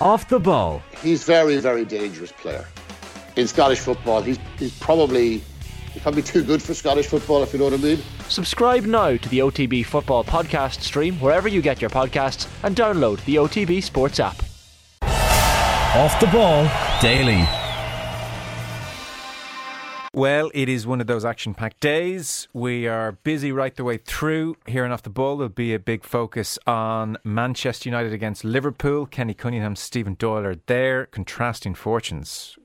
Off the ball. He's very, very dangerous player. In Scottish football, he's, he's probably he's probably too good for Scottish football, if you know what I mean. Subscribe now to the OTB Football Podcast stream wherever you get your podcasts and download the OTB Sports app. Off the ball daily. Well, it is one of those action packed days. We are busy right the way through. Here and off the ball, there'll be a big focus on Manchester United against Liverpool. Kenny Cunningham, Stephen Doyle are there, contrasting fortunes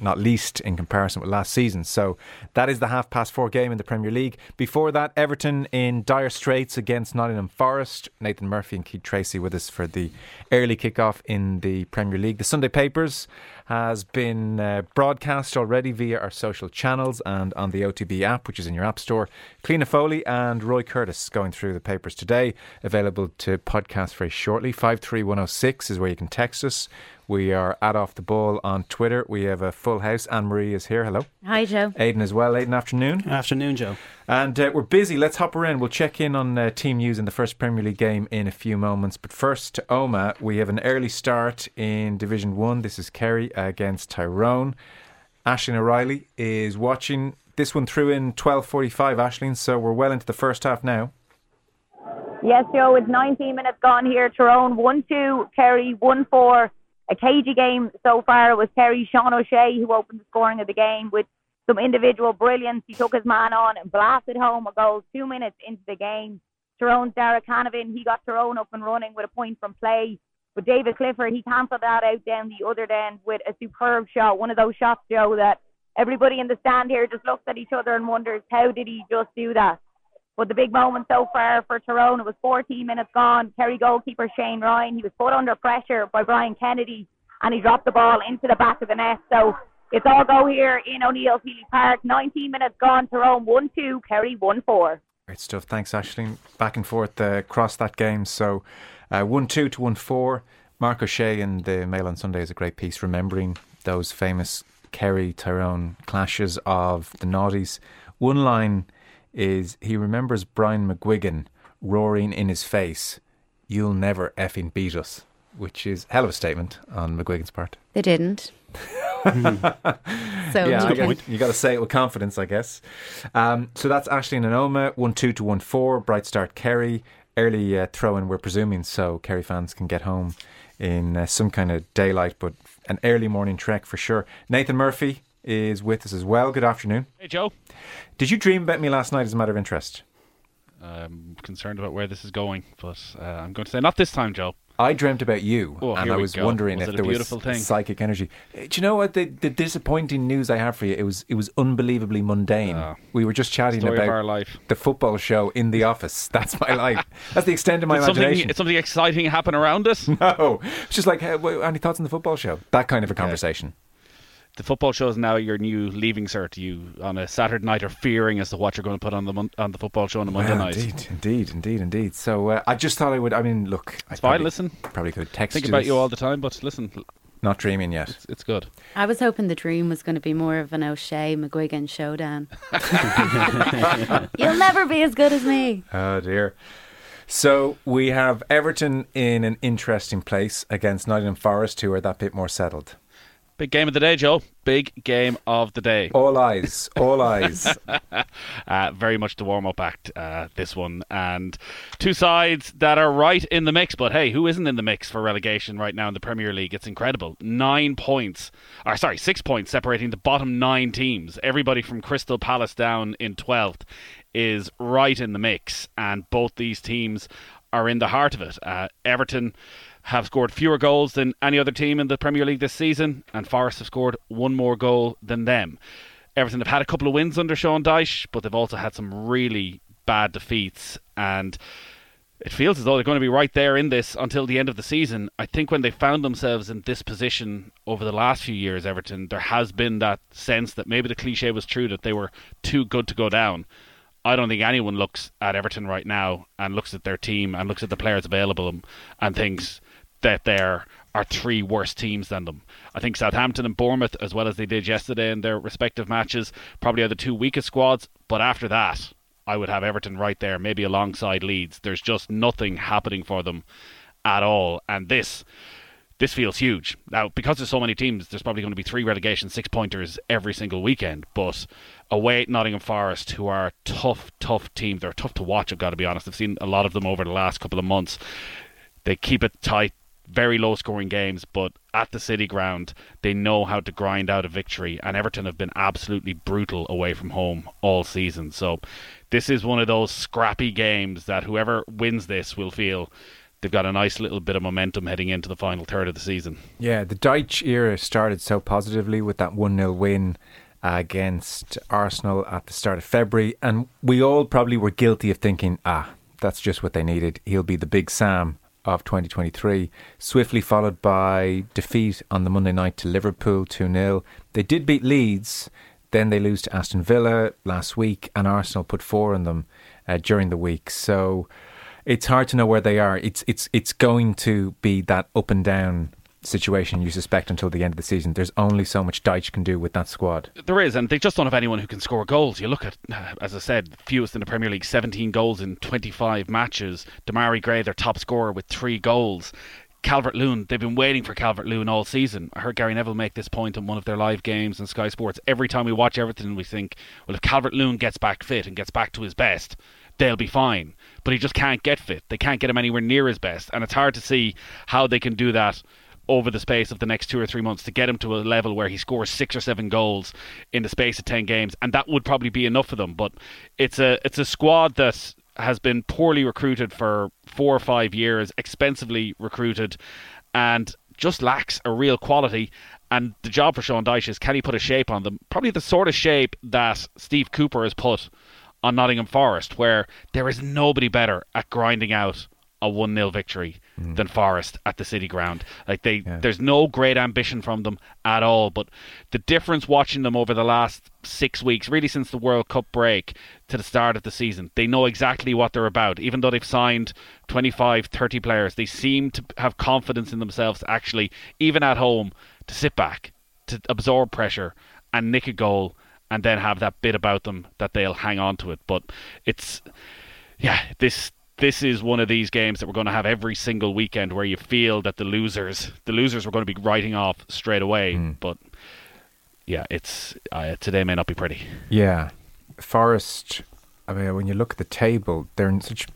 not least in comparison with last season. So that is the half past four game in the Premier League. Before that, Everton in dire straits against Nottingham Forest. Nathan Murphy and Keith Treacy with us for the early kickoff in the Premier League. The Sunday Papers has been uh, broadcast already via our social channels and on the OTB app, which is in your app store. Cliona Foley and Roy Curtis going through the papers today, available to podcast very shortly. 53106 is where you can text us. We are at Off the Ball on Twitter. We have a full house. Ann Marie is here. Hello. Hi, Joe. Aidan as well. Aidan, afternoon. Afternoon, Joe. And uh, we're busy. Let's hop around. We'll check in on uh, team news in the first Premier League game in a few moments. But first, to Omagh, we have an early start in Division 1. This is Kerry against Tyrone. Ashling O'Reilly is watching. This one through in 12.45, Ashling, so we're well into the first half now. Yes, Joe, it's 19 minutes gone here. Tyrone 1-2, Kerry 1-4 a cagey game so far. It was Kerry Sean O'Shea who opened the scoring of the game with some individual brilliance. He took his man on and blasted home a goal two minutes into the game. Tyrone's Darragh Canavan, he got Tyrone up and running with a point from play. But David Clifford, he cancelled that out down the other end with a superb shot. One of those shots, Joe, that everybody in the stand here just looks at each other and wonders, how did he just do that? But the big moment so far for Tyrone, it was 14 minutes gone. Kerry goalkeeper Shane Ryan, he was put under pressure by Brian Kennedy and he dropped the ball into the back of the net. So it's all go here in O'Neill Healy Park. 19 minutes gone. Tyrone 1 2, Kerry 1 4. Great stuff. Thanks, Ashling. Back and forth uh, across that game. So uh, 1 2 to 1 4. Mark O'Shea in the Mail on Sunday is a great piece remembering those famous Kerry Tyrone clashes of the Naughties. One line is he remembers Brian McGuigan roaring in his face, You'll never effing beat us, which is hell of a statement on McGuigan's part. They didn't. so yeah, you, you got to say it with confidence, I guess. Um, so that's Ashley and Omagh, 1 2 to 1 4. Bright start, Kerry. Early uh, throw in, we're presuming, so Kerry fans can get home in uh, some kind of daylight, but an early morning trek for sure. Nathan Murphy, is with us as well. Good afternoon. Hey, Joe. Did you dream about me last night as a matter of interest? I'm concerned about where this is going, but uh, I'm going to say not this time, Joe. I dreamt about you, oh, and I was go. wondering was if there was thing? psychic energy. Uh, do you know what the, the disappointing news I have for you? It was it was unbelievably mundane. Uh, we were just chatting about our life, the football show in the office. That's my life. That's the extent of my Did imagination. Something, something exciting happen around us? No, it's just like hey, any thoughts on the football show? That kind of a conversation the football show is now your new leaving cert. You on a Saturday night are fearing as to what you're going to put on the mon- on the football show on a Monday well, night. Indeed, indeed, indeed, indeed. So uh, I just thought I would. I mean, look, it's I fine. Probably, listen, probably could text. Think you about this. you all the time, but listen. Not dreaming yet. It's, it's, good. I was hoping the dream was going to be more of an O'Shea McGuigan showdown. You'll never be as good as me. Oh dear. So we have Everton in an interesting place against Nottingham Forest, who are that bit more settled. Big game of the day, Joe. Big game of the day. All eyes, all eyes. uh, very much the warm up act, uh, this one. And two sides that are right in the mix. But hey, who isn't in the mix for relegation right now in the Premier League? It's incredible. Nine points, or sorry, six points separating the bottom nine teams. Everybody from Crystal Palace down in 12th is right in the mix. And both these teams are in the heart of it. Uh, Everton have scored fewer goals than any other team in the Premier League this season, and Forest have scored one more goal than them. Everton have had a couple of wins under Sean Dyche, but they've also had some really bad defeats, and it feels as though they're going to be right there in this until the end of the season. I think when they found themselves in this position over the last few years, Everton, there has been that sense that maybe the cliche was true that they were too good to go down. I don't think anyone looks at Everton right now and looks at their team and looks at the players available and thinks that there are three worse teams than them. I think Southampton and Bournemouth, as well as they did yesterday in their respective matches, probably are the two weakest squads. But after that, I would have Everton right there, maybe alongside Leeds. There's just nothing happening for them at all. And this this feels huge. Now, because there's so many teams, there's probably going to be three relegation six pointers every single weekend. But away at Nottingham Forest, who are a tough, tough team, they're tough to watch, I've got to be honest. I've seen a lot of them over the last couple of months. They keep it tight, very low scoring games, but at the City Ground, they know how to grind out a victory. And Everton have been absolutely brutal away from home all season. So this is one of those scrappy games that whoever wins this will feel they've got a nice little bit of momentum heading into the final third of the season. Yeah, the Dyche era started so positively with that 1 0 win against Arsenal at the start of February, and we all probably were guilty of thinking, ah, that's just what they needed. He'll be the big Sam of 2023. Swiftly followed by defeat on the Monday night to Liverpool 2 0. They did beat Leeds, then they lose to Aston Villa last week, and Arsenal put four on them uh, during the week. So it's hard to know where they are. It's it's it's going to be that up and down situation you suspect until the end of the season. There's only so much Dyche can do with that squad. There is, and they just don't have anyone who can score goals. You look at, as I said, fewest in the Premier League, 17 goals in 25 matches. Demarai Gray, their top scorer, with three goals. Calvert Lewin, they've been waiting for Calvert Lewin all season. I heard Gary Neville make this point in one of their live games on Sky Sports. Every time we watch everything, we think, well, if Calvert Lewin gets back fit and gets back to his best, they'll be fine. But he just can't get fit. They can't get him anywhere near his best. And it's hard to see how they can do that over the space of the next two or three months to get him to a level where he scores six or seven goals in the space of ten games, and that would probably be enough for them. But it's a it's a squad that has been poorly recruited for four or five years, expensively recruited, and just lacks a real quality. And the job for Sean Dyche is can he put a shape on them? Probably the sort of shape that Steve Cooper has put on Nottingham Forest, where there is nobody better at grinding out a one 0 victory mm. than Forest at the City Ground. Like they, yeah. there's no great ambition from them at all. But the difference watching them over the last six weeks, really since the World Cup break to the start of the season, they know exactly what they're about. Even though they've signed 25, 30 players, they seem to have confidence in themselves. Actually, even at home, to sit back, to absorb pressure, and nick a goal and then have that bit about them that they'll hang on to it. But it's yeah, this this is one of these games that we're going to have every single weekend where you feel that the losers the losers are going to be writing off straight away. Mm. But yeah, it's uh, today may not be pretty. Yeah, Forest. I mean, when you look at the table, they're in such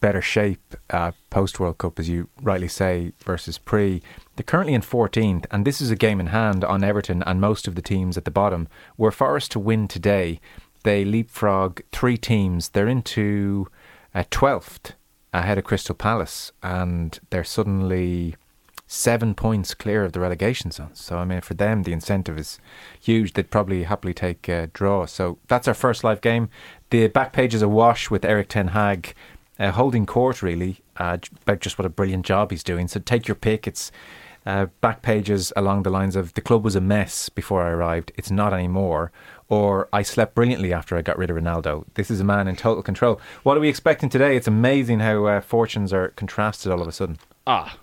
better shape uh, post World Cup, as you rightly say, versus pre. They're currently in 14th, and this is a game in hand on Everton and most of the teams at the bottom. Were Forest to win today, they leapfrog three teams. They're into uh, 12th ahead of Crystal Palace, and they're suddenly seven points clear of the relegation zone. So, I mean, for them, the incentive is huge. They'd probably happily take a draw. So, that's our first live game. The back page is awash with Erik Ten Hag uh, holding court, really, uh, about just what a brilliant job he's doing. So, take your pick. It's uh, back pages along the lines of the club was a mess before I arrived, it's not anymore, or I slept brilliantly after I got rid of Ronaldo. This is a man in total control. What are we expecting today? It's amazing how uh, fortunes are contrasted all of a sudden. Ah,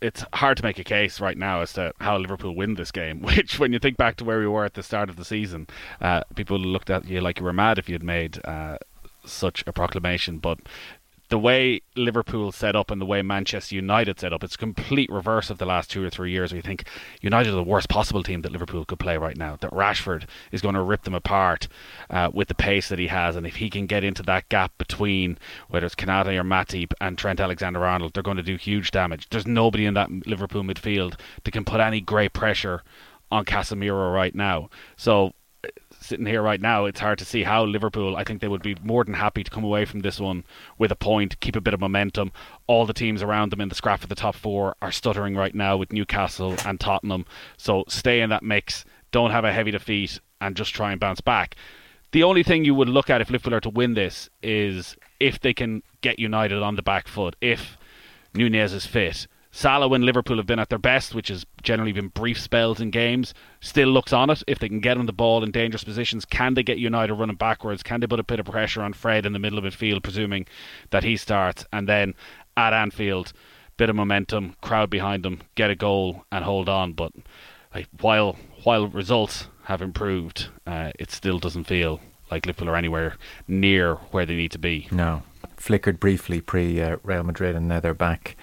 it's hard to make a case right now as to how Liverpool win this game. Which, when you think back to where we were at the start of the season, uh, people looked at you like you were mad if you had made uh, such a proclamation. But the way Liverpool set up and the way Manchester United set up, it's complete reverse of the last two or three years. We think United are the worst possible team that Liverpool could play right now. That Rashford is going to rip them apart uh, with the pace that he has, and if he can get into that gap between whether it's Konate or Matip and Trent Alexander-Arnold, they're going to do huge damage. There's nobody in that Liverpool midfield that can put any great pressure on Casemiro right now. So sitting here right now, it's hard to see how Liverpool. I think they would be more than happy to come away from this one with a point, keep a bit of momentum. All the teams around them in the scrap for the top four are stuttering right now with Newcastle and Tottenham. So stay in that mix. Don't have a heavy defeat and just try and bounce back. The only thing you would look at if Liverpool are to win this is if they can get United on the back foot. If Nunez is fit, Salah, when Liverpool have been at their best, which has generally been brief spells in games, still looks on it. If they can get on the ball in dangerous positions, can they get United running backwards? Can they put a bit of pressure on Fred in the middle of midfield, presuming that he starts? And then at Anfield, bit of momentum, crowd behind them, get a goal and hold on. But while while results have improved, uh, it still doesn't feel like Liverpool are anywhere near where they need to be. No, flickered briefly pre uh, Real Madrid, and now they're back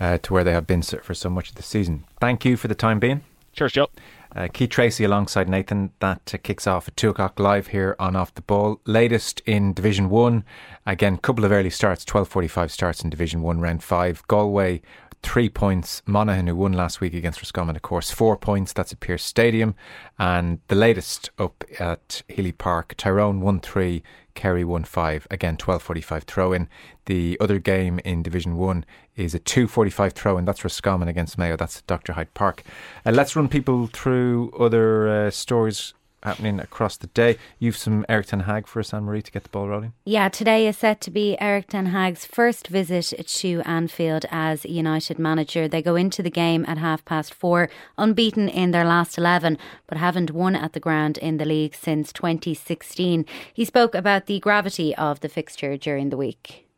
uh, to where they have been for so much of the season. Thank you for the time being. Cheers, Joe. Uh, Keith Treacy alongside Nathan. That uh, kicks off at 2 o'clock live here on Off the Ball. Latest in Division 1. Again, couple of early starts, 12.45 starts in Division 1, round 5. Galway three points. Monaghan, who won last week against Roscommon, of course, four points. That's at Pearse Stadium. And the latest up at Healy Park, Tyrone 1 3, Kerry 1 5. Again, 12.45 throw in. The other game in Division 1 is a 2.45 throw and That's Roscommon against Mayo. That's Dr. Hyde Park. Uh, let's run people through other uh, stories happening across the day. You've some Erik ten Hag for us, Ann Marie, to get the ball rolling. Yeah, today is set to be Erik ten Hag's first visit to Anfield as United manager. They go into the game at half past four, unbeaten in their last 11, but haven't won at the ground in the league since 2016. He spoke about the gravity of the fixture during the week.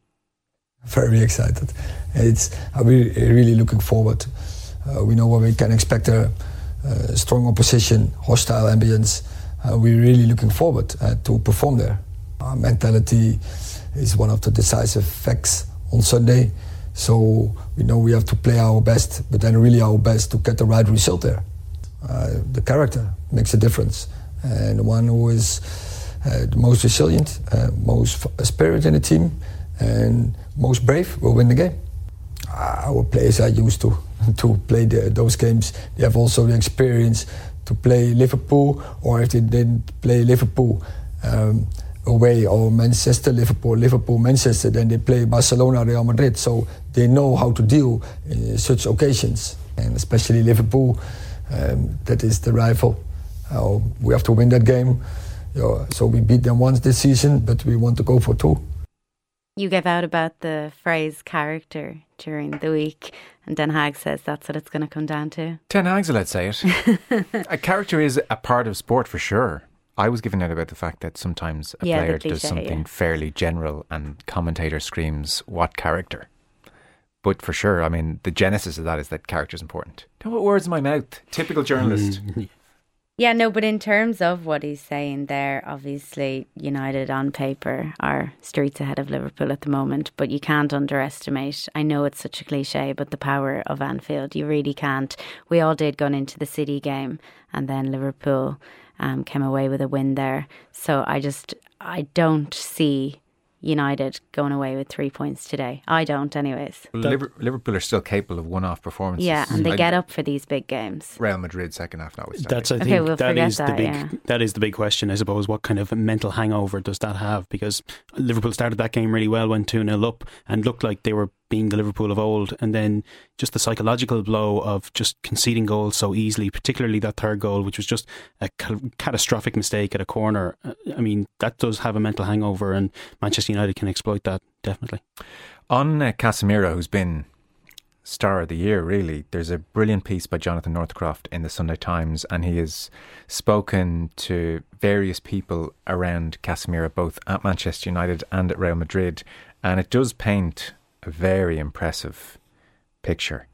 Very excited. It's I'm really looking forward. Uh, we know what we can expect there. Uh, strong opposition, hostile ambience. Uh, we're really looking forward uh, to perform there. Our mentality is one of the decisive facts on Sunday. So we know we have to play our best, but then really our best to get the right result there. Uh, the character makes a difference, and the one who is uh, the most resilient, uh, most spirit in the team, and most brave will win the game. Our players are used to to play the, those games. They have also the experience to play Liverpool, or if they didn't play Liverpool um, away, or Manchester, Liverpool, Liverpool, Manchester, then they play Barcelona, Real Madrid. So they know how to deal in such occasions, and especially Liverpool, um, that is the rival. Uh, we have to win that game. so we beat them once this season, but we want to go for two. You gave out about the phrase character during the week, and ten Hag says that's what it's going to come down to. Ten Hag's let's say it. a character is a part of sport for sure. I was given out about the fact that sometimes a yeah, player cliche, does something yeah. fairly general and commentator screams, What character? But for sure, I mean, the genesis of that is that character is important. Don't put words in my mouth. Typical journalist. Yeah, no, but in terms of what he's saying there, obviously United on paper are streets ahead of Liverpool at the moment, but you can't underestimate. I know it's such a cliche, but the power of Anfield, you really can't. We all did going into the City game, and then Liverpool um, came away with a win there. So I just I don't see United going away with three points today. I don't, anyways. Liverpool are still capable of one-off performances. Yeah, and they get up for these big games. Real Madrid second half notwithstanding. That's I think Okay, we'll that the big yeah. that is the big question, I suppose. What kind of mental hangover does that have? Because Liverpool started that game really well, went two 0 up, and looked like they were being the Liverpool of old, and then just the psychological blow of just conceding goals so easily, particularly that third goal, which was just a catastrophic mistake at a corner. Uh, I mean, that does have a mental hangover, and Manchester United can exploit that definitely. On uh, Casemiro, who's been star of the year, really, there's a brilliant piece by Jonathan Northcroft in the Sunday Times, and he has spoken to various people around Casemiro, both at Manchester United and at Real Madrid, and it does paint a very impressive picture.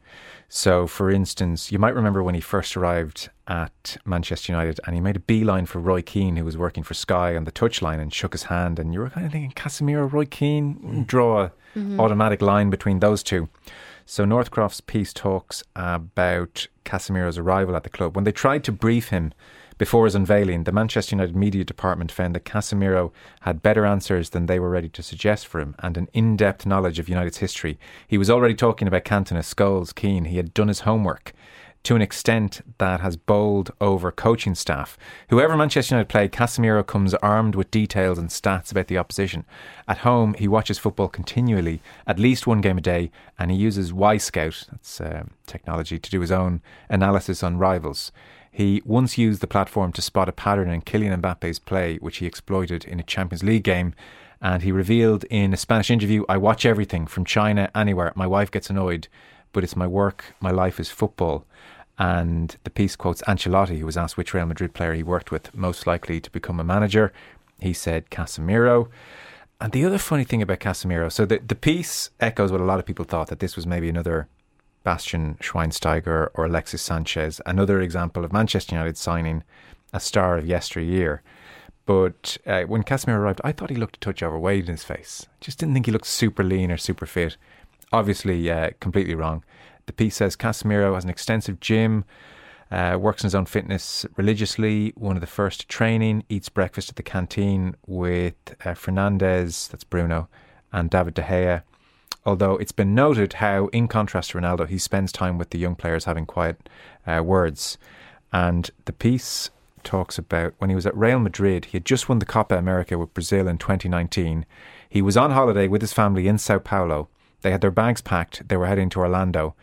So, for instance, you might remember when he first arrived at Manchester United and he made a beeline for Roy Keane, who was working for Sky on the touchline, and shook his hand. And you were kind of thinking, Casemiro, Roy Keane, mm-hmm. draw a mm-hmm. automatic line between those two. So, Northcroft's piece talks about Casemiro's arrival at the club. When they tried to brief him before his unveiling, the Manchester United media department found that Casemiro had better answers than they were ready to suggest for him and an in depth knowledge of United's history. He was already talking about Cantona, Scholes, Keane. He had done his homework to an extent that has bowled over coaching staff. Whoever Manchester United play, Casemiro comes armed with details and stats about the opposition. At home, he watches football continually, at least one game a day, and he uses Wyscout, that's uh, technology, to do his own analysis on rivals. He once used the platform to spot a pattern in Kylian Mbappe's play, which he exploited in a Champions League game. And he revealed in a Spanish interview, I watch everything from China, anywhere. My wife gets annoyed, but it's my work. My life is football. And the piece quotes Ancelotti, who was asked which Real Madrid player he worked with most likely to become a manager. He said Casemiro. And the other funny thing about Casemiro, so the, the piece echoes what a lot of people thought that this was maybe another Bastian Schweinsteiger or Alexis Sanchez, another example of Manchester United signing a star of yesteryear. But uh, when Casemiro arrived, I thought he looked a touch overweight in his face. Just didn't think he looked super lean or super fit. obviously uh, completely wrong. The piece says Casemiro has an extensive gym, uh, works on his own fitness religiously, one of the first training, eats breakfast at the canteen with uh, Fernandes, that's Bruno, and David De Gea. Although it's been noted how, in contrast to Ronaldo, he spends time with the young players having quiet uh, words. And the piece talks about when he was at Real Madrid, he had just won the Copa America with Brazil in 2019. He was on holiday with his family in Sao Paulo. They had their bags packed, they were heading to Orlando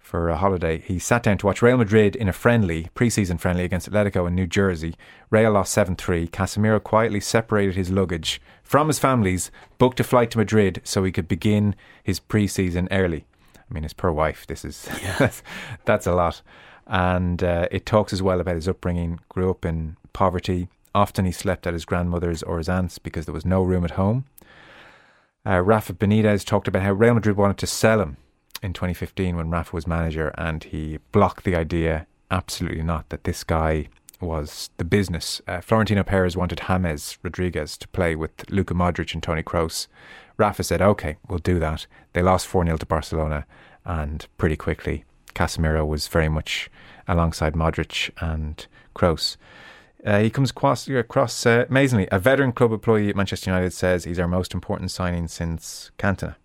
for a holiday. He sat down to watch Real Madrid in a friendly, pre-season friendly against Atletico in New Jersey. Real lost 7-3. Casemiro quietly separated his luggage from his family's, booked a flight to Madrid so he could begin his pre-season early. I mean, his poor wife, this is, yeah. that's, that's a lot. And uh, it talks as well about his upbringing. Grew up in poverty. Often he slept at his grandmother's or his aunt's because there was no room at home. Uh, Rafa Benitez talked about how Real Madrid wanted to sell him in 2015 when Rafa was manager, and he blocked the idea. Absolutely not that this guy was the business. Uh, Florentino Perez wanted James Rodriguez to play with Luka Modric and Toni Kroos. Rafa said, "Okay, we'll do that." They lost four 0 to Barcelona, and pretty quickly, Casemiro was very much alongside Modric and Kroos. Uh, he comes across, across uh, amazingly. A veteran club employee at Manchester United says he's our most important signing since Cantona.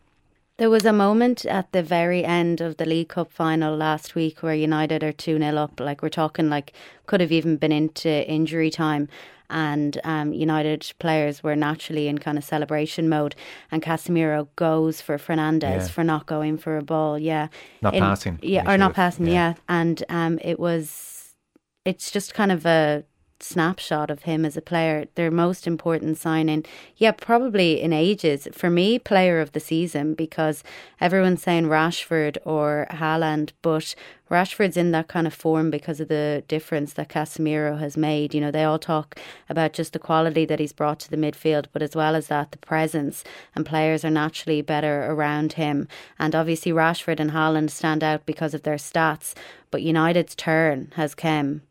There was a moment at the very end of the League Cup final last week where United are 2 0 up. Like, we're talking, like, could have even been into injury time. And um, United players were naturally in kind of celebration mode. And Casemiro goes for Fernandes yeah. for not going for a ball. Yeah. Not in, passing. Yeah, or not passing, yeah. yeah. And um, it was, it's just kind of a snapshot of him as a player, their most important signing, yeah, probably in ages. For me, player of the season because everyone's saying Rashford or Haaland, but Rashford's in that kind of form because of the difference that Casemiro has made. You know, they all talk about just the quality that he's brought to the midfield, but as well as that, the presence and players are naturally better around him. And obviously, Rashford and Haaland stand out because of their stats, but United's turn has come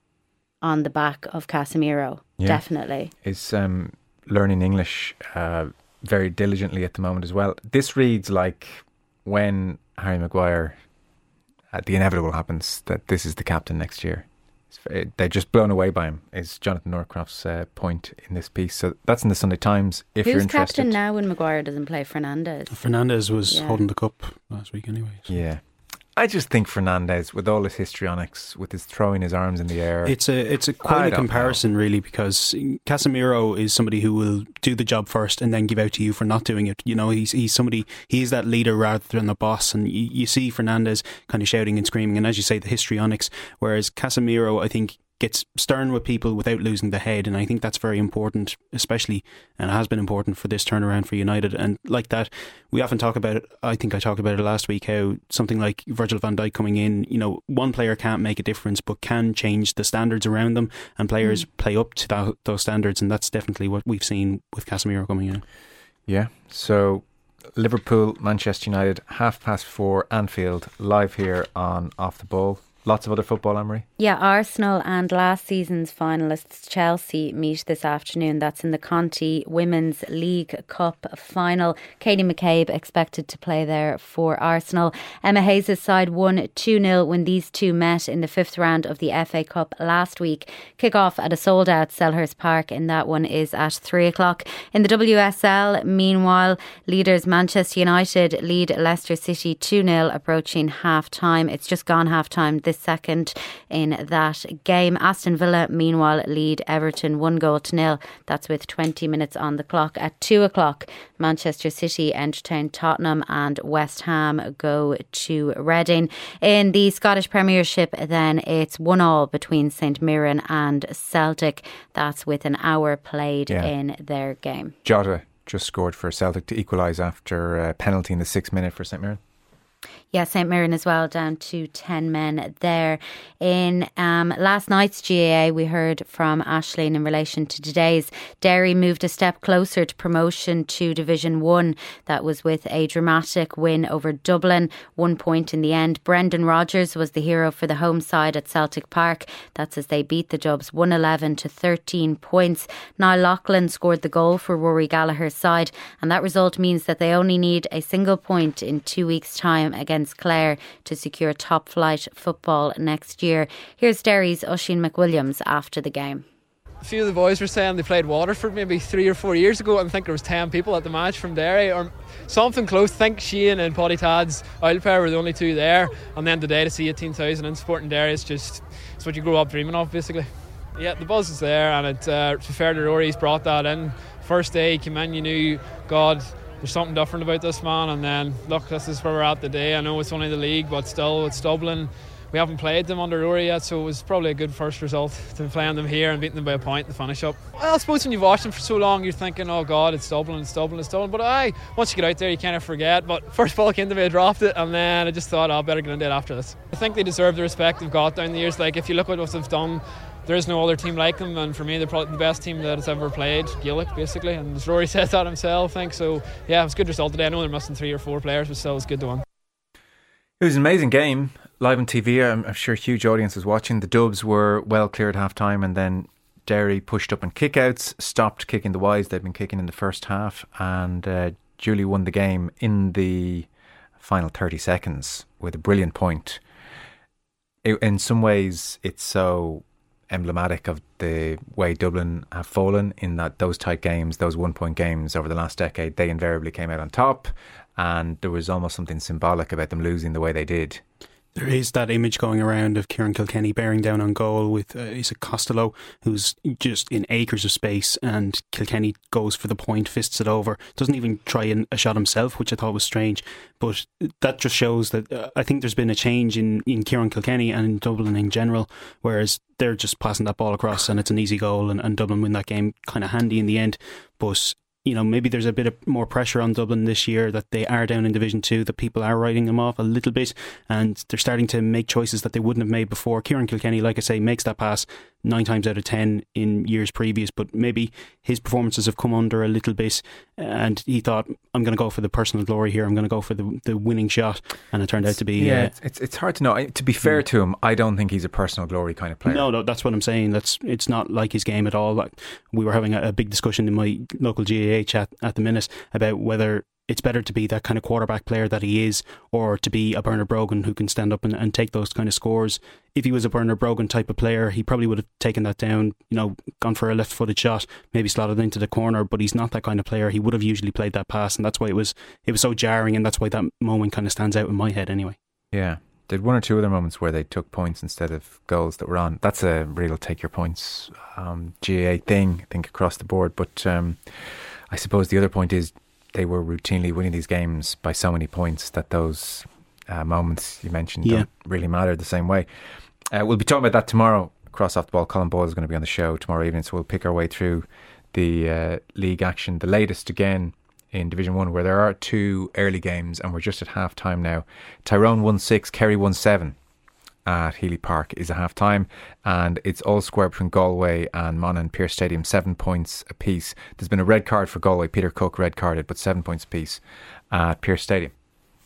on the back of Casemiro. Yeah. Definitely. Is um, learning English uh, very diligently at the moment as well. This reads like when Harry Maguire, uh, the inevitable happens that this is the captain next year. They're just blown away by him. Is Jonathan Northcroft's uh, point in this piece? So that's in the Sunday Times. If Who's you're interested, captain now when Maguire doesn't play? Fernandes. Fernandes was yeah. holding the cup last week, anyway. So. Yeah, I just think Fernandes, with all his histrionics, with his throwing his arms in the air, it's a it's a quite a comparison, know. really, because Casemiro is somebody who will do the job first and then give out to you for not doing it. You know, he's he's somebody he's that leader rather than the boss, and you, you see Fernandes kind of shouting and screaming, and as you say, the histrionics. Whereas Casemiro, I think gets stern with people without losing the head, and I think that's very important, especially and has been important for this turnaround for United. And like that, we often talk about it. I think I talked about it last week. How something like Virgil Van Dijk coming in, you know, one player can't make a difference, but can change the standards around them, and players mm. play up to that, those standards, and that's definitely what we've seen with Casemiro coming in. Yeah. So Liverpool, Manchester United, half past four, Anfield, live here on Off the Ball. Lots of other football, Ann Marie. Yeah, Arsenal and last season's finalists Chelsea meet this afternoon. That's in the Conti Women's League Cup final. Katie McCabe expected to play there for Arsenal. Emma Hayes' side won 2 0 when these two met in the fifth round of the FA Cup last week. Kick off at a sold out Selhurst Park, and that one is at 3 o'clock. In the WSL, meanwhile, leaders Manchester United lead Leicester City 2 0, approaching half time. It's just gone half time this second in that game. Aston Villa, meanwhile, lead Everton one goal to nil. That's with 20 minutes on the clock. At two o'clock, Manchester City entertain Tottenham and West Ham go to Reading. In the Scottish Premiership, then it's one all between St Mirren and Celtic. That's with an hour played yeah. in their game. Jota just scored for Celtic to equalise after a penalty in the sixth minute for St Mirren. Yeah, St Mirren as well, down to 10 men there. In um, last night's GAA, we heard from Ashleen in relation to today's. Derry moved a step closer to promotion to Division 1. That was with a dramatic win over Dublin, one point in the end. Brendan Rogers was the hero for the home side at Celtic Park. That's as they beat the Dubs 111 to 13 points. Now Lachlan scored the goal for Rory Gallagher's side, and that result means that they only need a single point in two weeks' time against Clare to secure top flight football next year. Here's Derry's Oisin McWilliams after the game. A few of the boys were saying they played Waterford maybe three or four years ago, I think there was ten people at the match from Derry or something close. I think Sheehan and Paddy Tad's Oil Pair were the only two there, and then today to see eighteen thousand in Sporting Derry is just it's what you grow up dreaming of, basically. Yeah, the buzz is there, and it, uh, fair to Rory's brought that in. First day he came in, you knew God there's something different about this man. And then look, this is where we're at today. I know it's only the league, but still, it's Dublin. We haven't played them under Rory yet, so it was probably a good first result to playing them here and beating them by a point to finish up. Well, I suppose when you've watched them for so long, you're thinking, oh God, it's Dublin, it's Dublin, it's Dublin. But I, once you get out there, you kind of forget. But first ball came to me, I dropped it, and then I just thought, oh, I better get into it after this. I think they deserve the respect they've got down the years. Like, if you look at what they've done, there is no other team like them, and for me, they're probably the best team that has ever played Gaelic, basically. And Rory says that himself, I think so. Yeah, it was a good result today. I know they're missing three or four players, but still, it was good to win. It was an amazing game, live on TV. I'm, I'm sure a huge audience was watching. The Dubs were well clear at half time, and then Derry pushed up and kickouts, stopped kicking the wides they'd been kicking in the first half, and uh, Julie won the game in the final 30 seconds with a brilliant point. It, in some ways, it's so emblematic of the way Dublin have fallen in that those tight games, those one point games over the last decade, they invariably came out on top. And there was almost something symbolic about them losing the way they did. There is that image going around of Ciarán Kilkenny bearing down on goal with uh, Costello who's just in acres of space and Kilkenny goes for the point, fists it over, doesn't even try a shot himself, which I thought was strange. But that just shows that uh, I think there's been a change in in Ciarán Kilkenny and in Dublin in general, whereas they're just passing that ball across and it's an easy goal and, and Dublin win that game kind of handy in the end. But you know, maybe there's a bit of more pressure on Dublin this year that they are down in Division Two, that people are writing them off a little bit, and they're starting to make choices that they wouldn't have made before. Ciarán Kilkenny, like I say, makes that pass nine times out of ten in years previous, but maybe his performances have come under a little bit, and he thought, "I'm going to go for the personal glory here. I'm going to go for the the winning shot," and it turned out to be. Yeah, uh, it's it's hard to know. To be fair to him, I don't think he's a personal glory kind of player. No, no, that's what I'm saying. That's it's not like his game at all. Like we were having a, a big discussion in my local GAA chat at the minute about whether it's better to be that kind of quarterback player that he is, or to be a Bernard Brogan who can stand up and, and take those kind of scores. If he was a Bernard Brogan type of player, he probably would have taken that down, you know, gone for a left footed shot, maybe slotted into the corner, but he's not that kind of player. He would have usually played that pass, and that's why it was it was so jarring, and that's why that moment kind of stands out in my head anyway. Yeah. Did one or two other moments where they took points instead of goals that were on. That's a real take your points um, GAA thing, I think, across the board. But um, I suppose the other point is they were routinely winning these games by so many points that those uh, moments you mentioned yeah. don't really matter the same way. Uh, we'll be talking about that tomorrow. Cross off the ball. Colin Boyle is going to be on the show tomorrow evening, so we'll pick our way through the uh, league action. The latest again in Division One, where there are two early games, and we're just at half time now. Tyrone won six, Kerry won seven at Healy Park is a half time, and it's all square between Galway and Monaghan Pearse Stadium, seven points apiece. There's been a red card for Galway, Peter Cooke red carded, but seven points apiece at Pearse Stadium.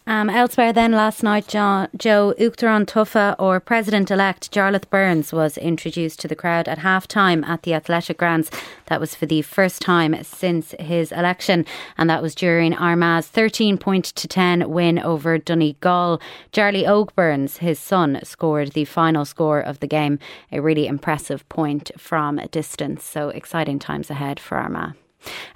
Um, elsewhere, then last night, John, Joe Uachtarán Tofa, or President elect Jarlath Burns, was introduced to the crowd at half time at the Athletic Grounds. That was for the first time since his election, and that was during Armagh's 13 point to 10 win over Donegal. Oak Burns, his son, scored the final score of the game, a really impressive point from a distance. So exciting times ahead for Armagh.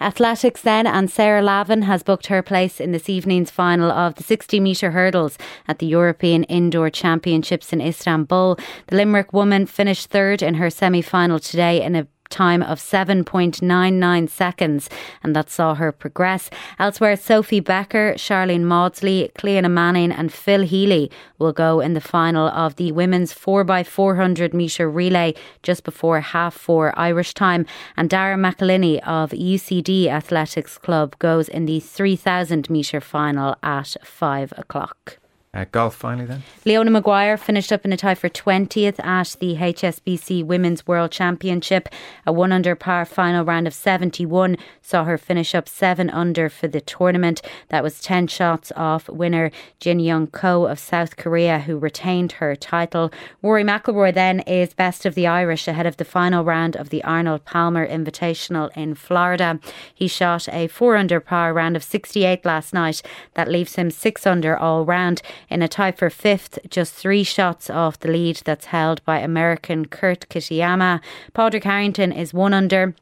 Athletics then, and Sarah Lavin has booked her place in this evening's final of the 60 metre hurdles at the European Indoor Championships in Istanbul. The Limerick woman finished third in her semi final today in a time of 7.99 seconds, and that saw her progress. Elsewhere, Sophie Becker, Sharlene Mawdsley, Cliodhna Manning, and Phil Healy will go in the final of the women's 4x400 metre relay just before half four Irish time. And Darragh McElhinney of UCD Athletics Club goes in the 3000 metre final at five o'clock. Uh, golf finally then. Leona Maguire finished up in a tie for 20th at the HSBC Women's World Championship. A one under par final round of 71 saw her finish up seven under for the tournament. That was 10 shots off winner Jin Young Ko of South Korea, who retained her title. Rory McIlroy then is best of the Irish ahead of the final round of the Arnold Palmer Invitational in Florida. He shot a four under par round of 68 last night. That leaves him six under all round in a tie for fifth, just three shots off the lead that's held by American Kurt Kitayama. Padraig Harrington is one under.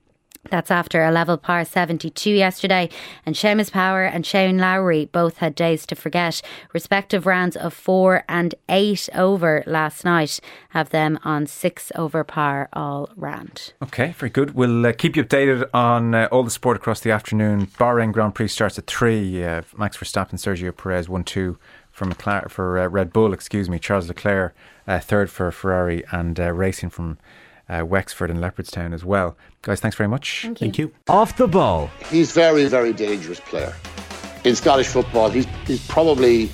That's after a level par 72 yesterday. And Seamus Power and Shane Lowry both had days to forget. Respective rounds of four and eight over last night have them on six over par all round. Okay, very good. We'll uh, keep you updated on uh, all the sport across the afternoon. Bahrain Grand Prix starts at three. Uh, Max Verstappen, Sergio Perez, 1 2 for, McLaren, for uh, Red Bull, excuse me. Charles Leclerc, uh, third for Ferrari, and uh, racing from uh, Wexford and Leopardstown as well. Guys, thanks very much. Thank you. Thank you. Off the ball. He's very, very dangerous player. In Scottish football, he's, he's probably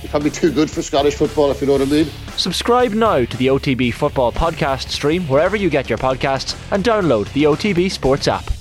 he's probably too good for Scottish football, if you know what I mean. Subscribe now to the OTB Football Podcast stream wherever you get your podcasts and download the OTB Sports app.